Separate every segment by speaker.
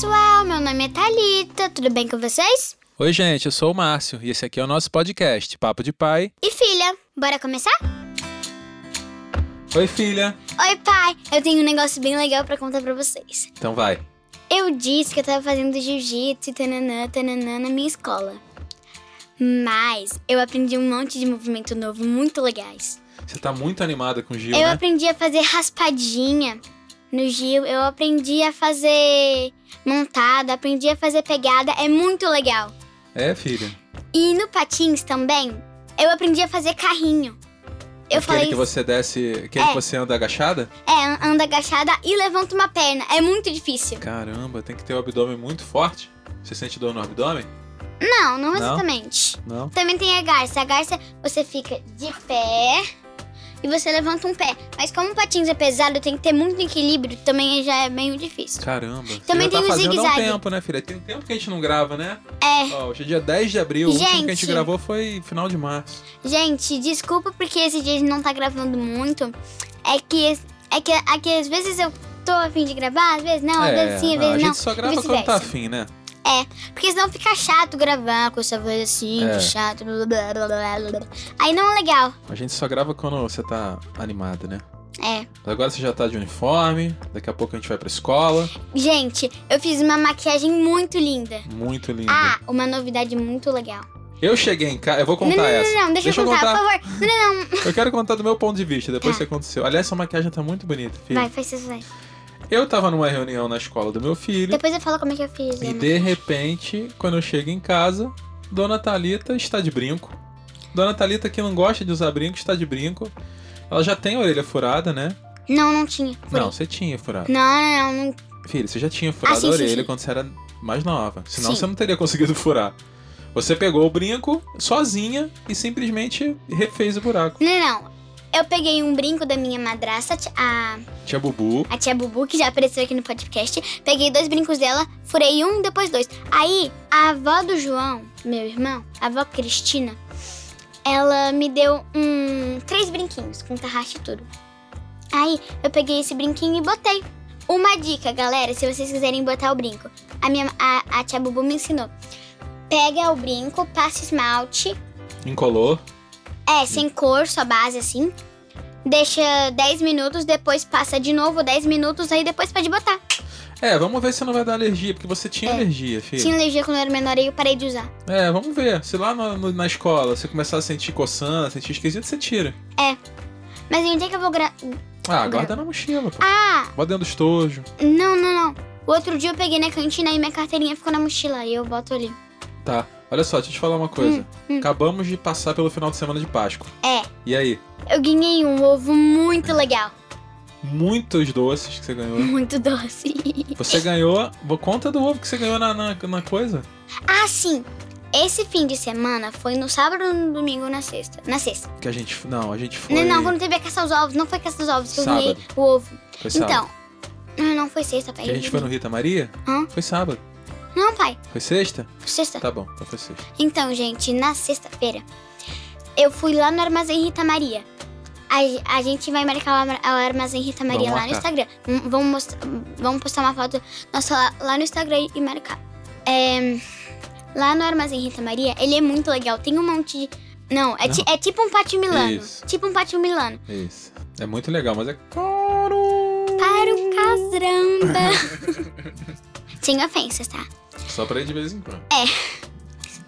Speaker 1: pessoal, meu nome é Thalita, tudo bem com vocês?
Speaker 2: Oi, gente, eu sou o Márcio e esse aqui é o nosso podcast, Papo de Pai.
Speaker 1: E filha, bora começar?
Speaker 2: Oi, filha.
Speaker 1: Oi pai, eu tenho um negócio bem legal pra contar pra vocês.
Speaker 2: Então vai.
Speaker 1: Eu disse que eu tava fazendo jiu-jitsu e tananã, tananã na minha escola. Mas eu aprendi um monte de movimento novo muito legais.
Speaker 2: Você tá muito animada com o Gil,
Speaker 1: eu
Speaker 2: né?
Speaker 1: aprendi a fazer raspadinha no Gil, eu aprendi a fazer montada, aprendi a fazer pegada, é muito legal.
Speaker 2: É, filha.
Speaker 1: E no patins também, eu aprendi a fazer carrinho. Eu
Speaker 2: Aquele
Speaker 1: falei,
Speaker 2: que você desce, aquele
Speaker 1: É.
Speaker 2: que você anda agachada?
Speaker 1: é, anda agachada e levanta uma perna. É muito difícil.
Speaker 2: Caramba, tem que ter o abdômen muito forte. Você sente dor no abdômen?
Speaker 1: Não, não
Speaker 2: Não?
Speaker 1: exatamente.
Speaker 2: Não.
Speaker 1: Também tem a garça. A garça você fica de pé e você levanta um pé. Mas como o patins é pesado, tem que ter muito equilíbrio, também já é meio difícil.
Speaker 2: Caramba.
Speaker 1: Também
Speaker 2: tá
Speaker 1: tem o
Speaker 2: fazendo há um
Speaker 1: zigue-zague.
Speaker 2: tempo, né, filha? Tem tempo que a gente não grava, né?
Speaker 1: É,
Speaker 2: Ó, hoje é dia 10 de abril. O último que a gente
Speaker 1: Gente.
Speaker 2: gravou foi final de março.
Speaker 1: gente, desculpa porque esse dia a gente não tá gravando muito. É que, é que, é que às vezes eu tô a fim de gravar, às vezes não, às
Speaker 2: é,
Speaker 1: vezes sim, às
Speaker 2: não, a
Speaker 1: vezes não.
Speaker 2: gente só grava quando tá afim, né?
Speaker 1: Porque senão fica chato gravar com essa voz assim,
Speaker 2: É.
Speaker 1: chato. Blá, blá, blá. Aí não é legal.
Speaker 2: A gente só grava quando você tá animada, né?
Speaker 1: É.
Speaker 2: Agora você já tá de uniforme, daqui a pouco a gente vai pra escola.
Speaker 1: Gente, eu fiz uma maquiagem muito linda.
Speaker 2: Muito linda.
Speaker 1: Ah, uma novidade muito legal.
Speaker 2: Eu cheguei em casa, eu vou contar
Speaker 1: não, não,
Speaker 2: essa.
Speaker 1: não, não, deixa, eu contar, por favor. Não, não, não.
Speaker 2: Eu quero contar do meu ponto de vista, depois
Speaker 1: Tá.
Speaker 2: que aconteceu. Aliás, essa maquiagem tá muito bonita, filho.
Speaker 1: Vai, faz isso aí.
Speaker 2: Eu tava numa reunião na escola do meu filho
Speaker 1: Depois eu falo como é que eu fiz.
Speaker 2: e
Speaker 1: né?
Speaker 2: de repente, quando eu chego em casa, Dona Thalita está de brinco. Dona Thalita que não gosta de usar brinco, está de brinco. Ela já tem a orelha furada, né?
Speaker 1: Não, não tinha. Furei.
Speaker 2: Não, você tinha furado.
Speaker 1: Não, não, não.
Speaker 2: Filho, você já tinha furado
Speaker 1: Ah, sim,
Speaker 2: a
Speaker 1: sim,
Speaker 2: orelha
Speaker 1: sim.
Speaker 2: quando você era mais nova. Senão
Speaker 1: Sim.
Speaker 2: você não teria conseguido furar. Você pegou o brinco sozinha e simplesmente refez o buraco.
Speaker 1: Não, não. Eu peguei um brinco da minha madrasta, a,
Speaker 2: Tia Bubu.
Speaker 1: a tia Bubu, que já apareceu aqui no podcast. Peguei dois brincos dela, furei um, depois dois. Aí, a avó do João, meu irmão, a avó Cristina, ela me deu um três brinquinhos com tarraxa e tudo. Aí, eu peguei esse brinquinho e botei. Uma dica, galera, se vocês quiserem botar o brinco. A, minha, a, a tia Bubu me ensinou. Pega o brinco, passa esmalte,
Speaker 2: Incolor.
Speaker 1: É, sem cor, só base assim. Deixa 10 minutos, depois passa de novo 10 minutos, aí depois pode botar.
Speaker 2: É, vamos ver se não vai dar alergia, porque você tinha
Speaker 1: É.
Speaker 2: alergia, filho.
Speaker 1: Tinha alergia quando eu era menor e eu parei de usar.
Speaker 2: É, vamos ver. Se lá no- na escola você começar a sentir coçando, sentir esquisito, você tira.
Speaker 1: Mas onde é que eu vou gra...
Speaker 2: Ah, guarda na mochila, pô.
Speaker 1: Ah,
Speaker 2: Bota dentro do estojo.
Speaker 1: não, não, não. O outro dia eu peguei na cantina e minha carteirinha ficou na mochila e eu boto ali.
Speaker 2: Tá. Olha só, deixa eu te falar uma coisa.
Speaker 1: hum.
Speaker 2: Acabamos de passar pelo final de semana de Páscoa.
Speaker 1: É,
Speaker 2: E aí?
Speaker 1: eu ganhei um ovo muito legal.
Speaker 2: Muitos doces que você ganhou.
Speaker 1: Muito doce.
Speaker 2: Você ganhou. Conta do ovo que você ganhou na, na, na coisa.
Speaker 1: ah, sim. Esse fim de semana foi no sábado, no domingo ou na sexta. Na sexta.
Speaker 2: Que a gente. Não, a gente foi.
Speaker 1: Não, não, quando teve a caça aos ovos. Não foi caça aos ovos que eu
Speaker 2: Sábado.
Speaker 1: ganhei o ovo.
Speaker 2: Foi sábado.
Speaker 1: Então. Não, não foi sexta.
Speaker 2: Que a gente foi no Rita Maria?
Speaker 1: Hã?
Speaker 2: Foi sábado.
Speaker 1: Não, pai.
Speaker 2: Foi sexta?
Speaker 1: Foi sexta.
Speaker 2: Tá bom, então foi sexta.
Speaker 1: Então, gente, na sexta-feira, eu fui lá no Armazém Rita Maria. A, a gente vai marcar o arma- o Armazém Rita Maria
Speaker 2: Vamos
Speaker 1: lá no
Speaker 2: marcar.
Speaker 1: Instagram. Hum, Vamos, mostrar- vamos postar uma foto nossa lá, lá no Instagram e marcar. É, lá no Armazém Rita Maria, ele é muito legal. Tem um monte de. Não, é, ti- é tipo um pátio Milano.
Speaker 2: Isso.
Speaker 1: Tipo um pátio Milano.
Speaker 2: Isso. É muito legal, mas é caro.
Speaker 1: Para o casramba. Sem ofensas, tá?
Speaker 2: Só pra ir de vez em quando.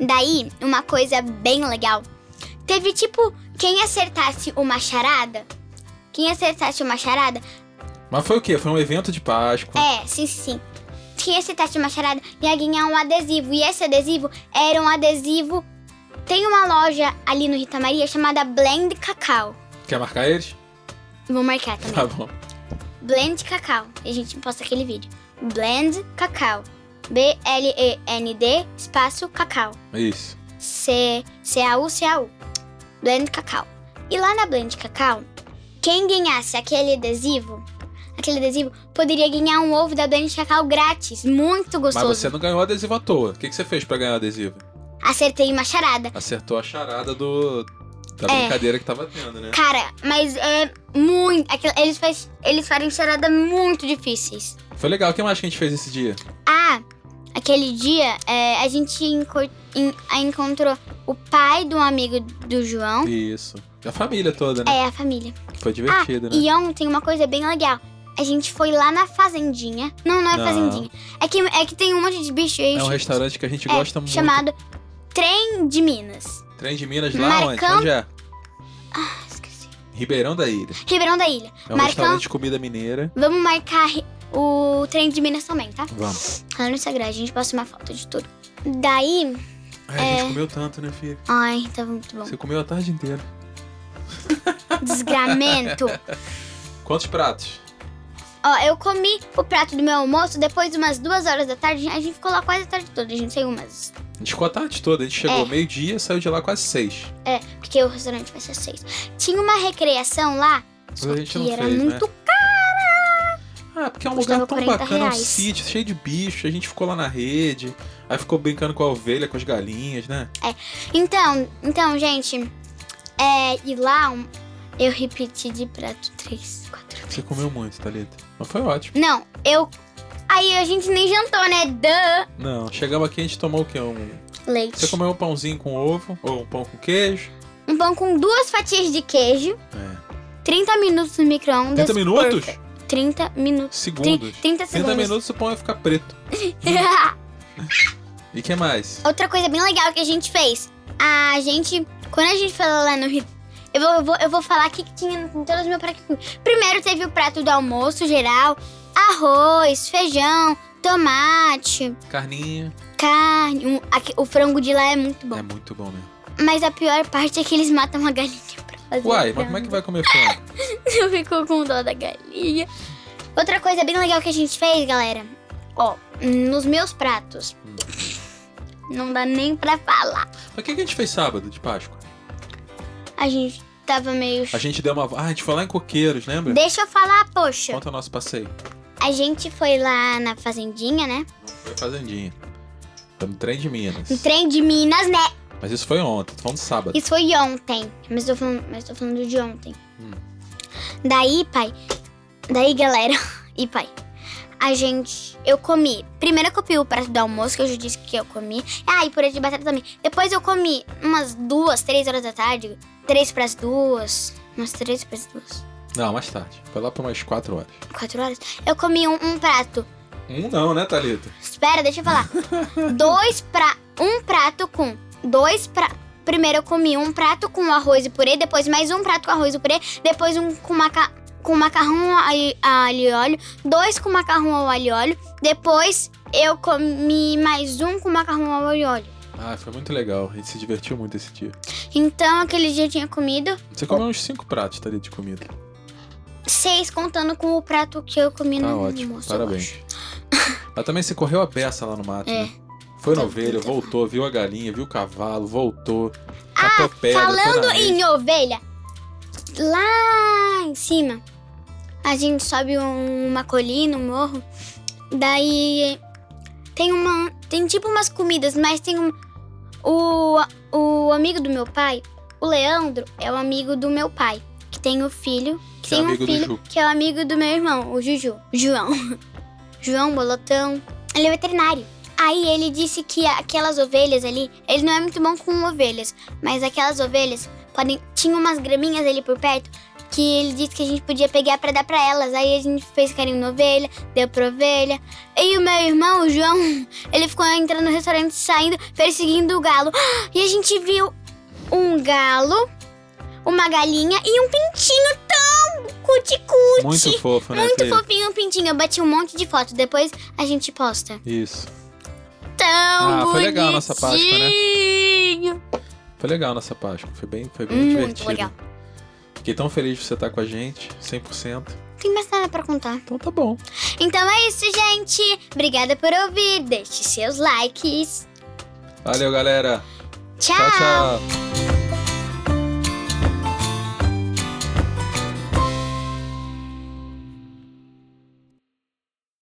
Speaker 1: Daí, uma coisa bem legal. Teve tipo, quem acertasse uma charada. Quem acertasse uma charada.
Speaker 2: Mas foi o quê? Foi um evento de Páscoa.
Speaker 1: É, sim, sim, sim. Quem acertasse uma charada ia ganhar um adesivo. E esse adesivo era um adesivo. Tem uma loja ali no Rita Maria chamada Blend Cacau.
Speaker 2: Quer marcar eles?
Speaker 1: Vou marcar também.
Speaker 2: Tá bom.
Speaker 1: Blend Cacau. E a gente posta aquele vídeo. Blend Cacau. B-L-E-N-D espaço Cacau.
Speaker 2: Isso.
Speaker 1: C- C-A-U-C-A-U. Blend Cacau. E lá na Blend Cacau, quem ganhasse aquele adesivo, aquele adesivo, poderia ganhar um ovo da Blend Cacau grátis. Muito gostoso.
Speaker 2: Mas você não ganhou adesivo à toa. O que, que você fez pra ganhar adesivo?
Speaker 1: Acertei uma charada.
Speaker 2: Acertou a charada do. Da
Speaker 1: É.
Speaker 2: brincadeira que tava tendo, né?
Speaker 1: Cara, mas é muito. aquilo- Eles, faz, eles fazem charada muito difíceis.
Speaker 2: Foi legal. O que mais que a gente fez esse dia?
Speaker 1: Ah, aquele dia é, a gente enco- en- encontrou o pai de um amigo do João.
Speaker 2: Isso. A família toda, né?
Speaker 1: É, a família.
Speaker 2: Foi divertido,
Speaker 1: ah,
Speaker 2: né?
Speaker 1: e ontem uma coisa bem legal. A gente foi lá na fazendinha. Não, não é
Speaker 2: Não.
Speaker 1: fazendinha. É que, é que tem um monte de bicho aí.
Speaker 2: É um restaurante que a gente
Speaker 1: é,
Speaker 2: gosta muito.
Speaker 1: chamado Trem de Minas.
Speaker 2: Trem de Minas lá
Speaker 1: Marcão-
Speaker 2: onde? Onde é? Ribeirão da Ilha.
Speaker 1: Ribeirão da Ilha.
Speaker 2: É um
Speaker 1: Marcão,
Speaker 2: restaurante de comida mineira.
Speaker 1: vamos marcar o Trem de Minas também, tá?
Speaker 2: Vamos.
Speaker 1: Lá no Instagram, a gente posta uma foto de tudo. Daí.
Speaker 2: Ai, a gente
Speaker 1: É.
Speaker 2: comeu tanto, né, filho?
Speaker 1: Ai, tava muito bom.
Speaker 2: Você comeu a tarde inteira.
Speaker 1: Desgramento.
Speaker 2: Quantos pratos?
Speaker 1: Ó, eu comi o prato do meu almoço depois de umas duas horas da tarde. A gente ficou lá quase a tarde toda. A gente saiu umas.
Speaker 2: A gente ficou a tarde toda. A gente chegou
Speaker 1: É.
Speaker 2: meio-dia saiu de lá quase seis.
Speaker 1: É, porque o restaurante vai ser seis. Tinha uma recreação lá. Só que era
Speaker 2: né?
Speaker 1: muito
Speaker 2: Ah, porque é um
Speaker 1: Custava
Speaker 2: lugar tão
Speaker 1: 40
Speaker 2: bacana, é um
Speaker 1: reais.
Speaker 2: sítio cheio de bicho. A gente ficou lá na rede. Aí ficou brincando com a ovelha, com as galinhas, né?
Speaker 1: Então, então, gente, é, e lá um- eu repeti de prato três, quatro vezes.
Speaker 2: Você comeu muito, Thalita. Mas foi ótimo.
Speaker 1: Não, eu. Aí a gente nem jantou, né? Duh!
Speaker 2: Não, chegamos aqui a gente tomou o quê? Um...
Speaker 1: Leite.
Speaker 2: Você comeu um pãozinho com ovo ou um pão com queijo?
Speaker 1: Um pão com duas fatias de queijo,
Speaker 2: É.
Speaker 1: 30 minutos no micro-ondas.
Speaker 2: 30 minutos?
Speaker 1: perfect. 30 minutos.
Speaker 2: Segundos.
Speaker 1: 30, 30
Speaker 2: 30
Speaker 1: segundos.
Speaker 2: minutos o pão ia ficar preto. E que mais?
Speaker 1: Outra coisa bem legal que a gente fez. A gente, quando a gente foi lá no Rio, eu vou, eu vou, eu vou falar o que que tinha em todos os meus pratos. Primeiro teve o prato do almoço geral, arroz, feijão, tomate,
Speaker 2: Carninha.
Speaker 1: carne. um- aqui- o frango de lá é muito bom.
Speaker 2: É muito bom mesmo.
Speaker 1: Mas a pior parte é que eles matam a galinha pra fazer
Speaker 2: Uai, mas como é que vai comer frango?
Speaker 1: Eu fico com dó da galinha. Outra coisa bem legal que a gente fez, galera. Ó, nos meus pratos. Não dá nem pra falar.
Speaker 2: Mas o que que a gente fez sábado de Páscoa?
Speaker 1: A gente tava meio.
Speaker 2: A gente deu uma. Ah, a gente foi lá em Coqueiros, lembra?
Speaker 1: Deixa eu falar, poxa.
Speaker 2: Conta o nosso passeio.
Speaker 1: A gente foi lá na fazendinha, né?
Speaker 2: Foi fazendinha. Foi no trem de Minas.
Speaker 1: No trem de Minas, né?
Speaker 2: Mas isso foi ontem, tô falando sábado.
Speaker 1: Isso foi ontem. Mas tô falando, mas tô falando de ontem.
Speaker 2: Hum.
Speaker 1: Daí, pai. Daí, galera. E pai. A gente. Eu comi. Primeiro eu comi o prato do almoço, que eu já disse que eu comi. Ah, e purê de batata também. Depois eu comi umas duas, três horas da tarde. Três pras duas. Umas três pras duas.
Speaker 2: Não, mais tarde. Foi lá por umas 4 horas.
Speaker 1: Quatro horas. Eu comi um, um prato.
Speaker 2: Um não, né, Thalita?
Speaker 1: Espera, deixa eu falar. dois pra. Um prato com. Dois pra. Primeiro eu comi um prato com arroz e purê, depois mais um prato com arroz e purê, depois um com, maca, com macarrão a a alho e óleo, dois com macarrão ao alho e óleo, depois eu comi mais um com macarrão ao alho e óleo.
Speaker 2: Ah, foi muito legal. A gente se divertiu muito esse dia.
Speaker 1: Então aquele dia eu tinha comido
Speaker 2: Você comeu uns 5 pratos, Thalita, de comida.
Speaker 1: Seis, contando com o prato que eu comi
Speaker 2: Tá
Speaker 1: no
Speaker 2: ótimo,
Speaker 1: almoço.
Speaker 2: parabéns. Mas também você correu a beça lá no mato,
Speaker 1: É.
Speaker 2: né? Foi na
Speaker 1: Tá
Speaker 2: ovelha,
Speaker 1: muito
Speaker 2: voltou, viu a galinha, viu o cavalo, voltou. Catou pedra,
Speaker 1: Ah, Falando
Speaker 2: na
Speaker 1: em ovelha, lá em cima, a gente sobe um- uma colina, um morro. Daí tem uma. Tem tipo umas comidas, mas tem um. O, o amigo do meu pai, o Leandro, é o amigo do meu pai. Que tem o filho. Que
Speaker 2: Que é
Speaker 1: tem um
Speaker 2: amigo do
Speaker 1: filho que é o amigo do meu irmão, o Juju. João. João Bolotão. Ele é veterinário. Aí ele disse que aquelas ovelhas ali, ele não é muito bom com ovelhas, mas aquelas ovelhas podem. Tinha umas graminhas ali por perto que ele disse que a gente podia pegar pra dar pra elas. Aí a gente fez carinho na ovelha, deu pra ovelha. E o meu irmão, o João, ele ficou entrando no restaurante, saindo, perseguindo o galo. E a gente viu um galo, uma galinha e um pintinho tão cuti-cuti.
Speaker 2: Muito fofo, né,
Speaker 1: Muito fofinho o pintinho. Eu bati um monte de foto. Depois a gente posta.
Speaker 2: Isso.
Speaker 1: Tão
Speaker 2: Ah, foi legal a nossa Páscoa, né?
Speaker 1: bonitinho.
Speaker 2: Foi legal a nossa Páscoa. Foi bem, foi bem
Speaker 1: Muito
Speaker 2: divertido.
Speaker 1: legal.
Speaker 2: Fiquei tão feliz de você estar com a gente, 100%.
Speaker 1: Não tem mais nada pra contar.
Speaker 2: Então tá bom.
Speaker 1: Então é isso, gente. Obrigada por ouvir. Deixe seus likes.
Speaker 2: Valeu, galera.
Speaker 1: Tchau.
Speaker 2: tchau. tchau.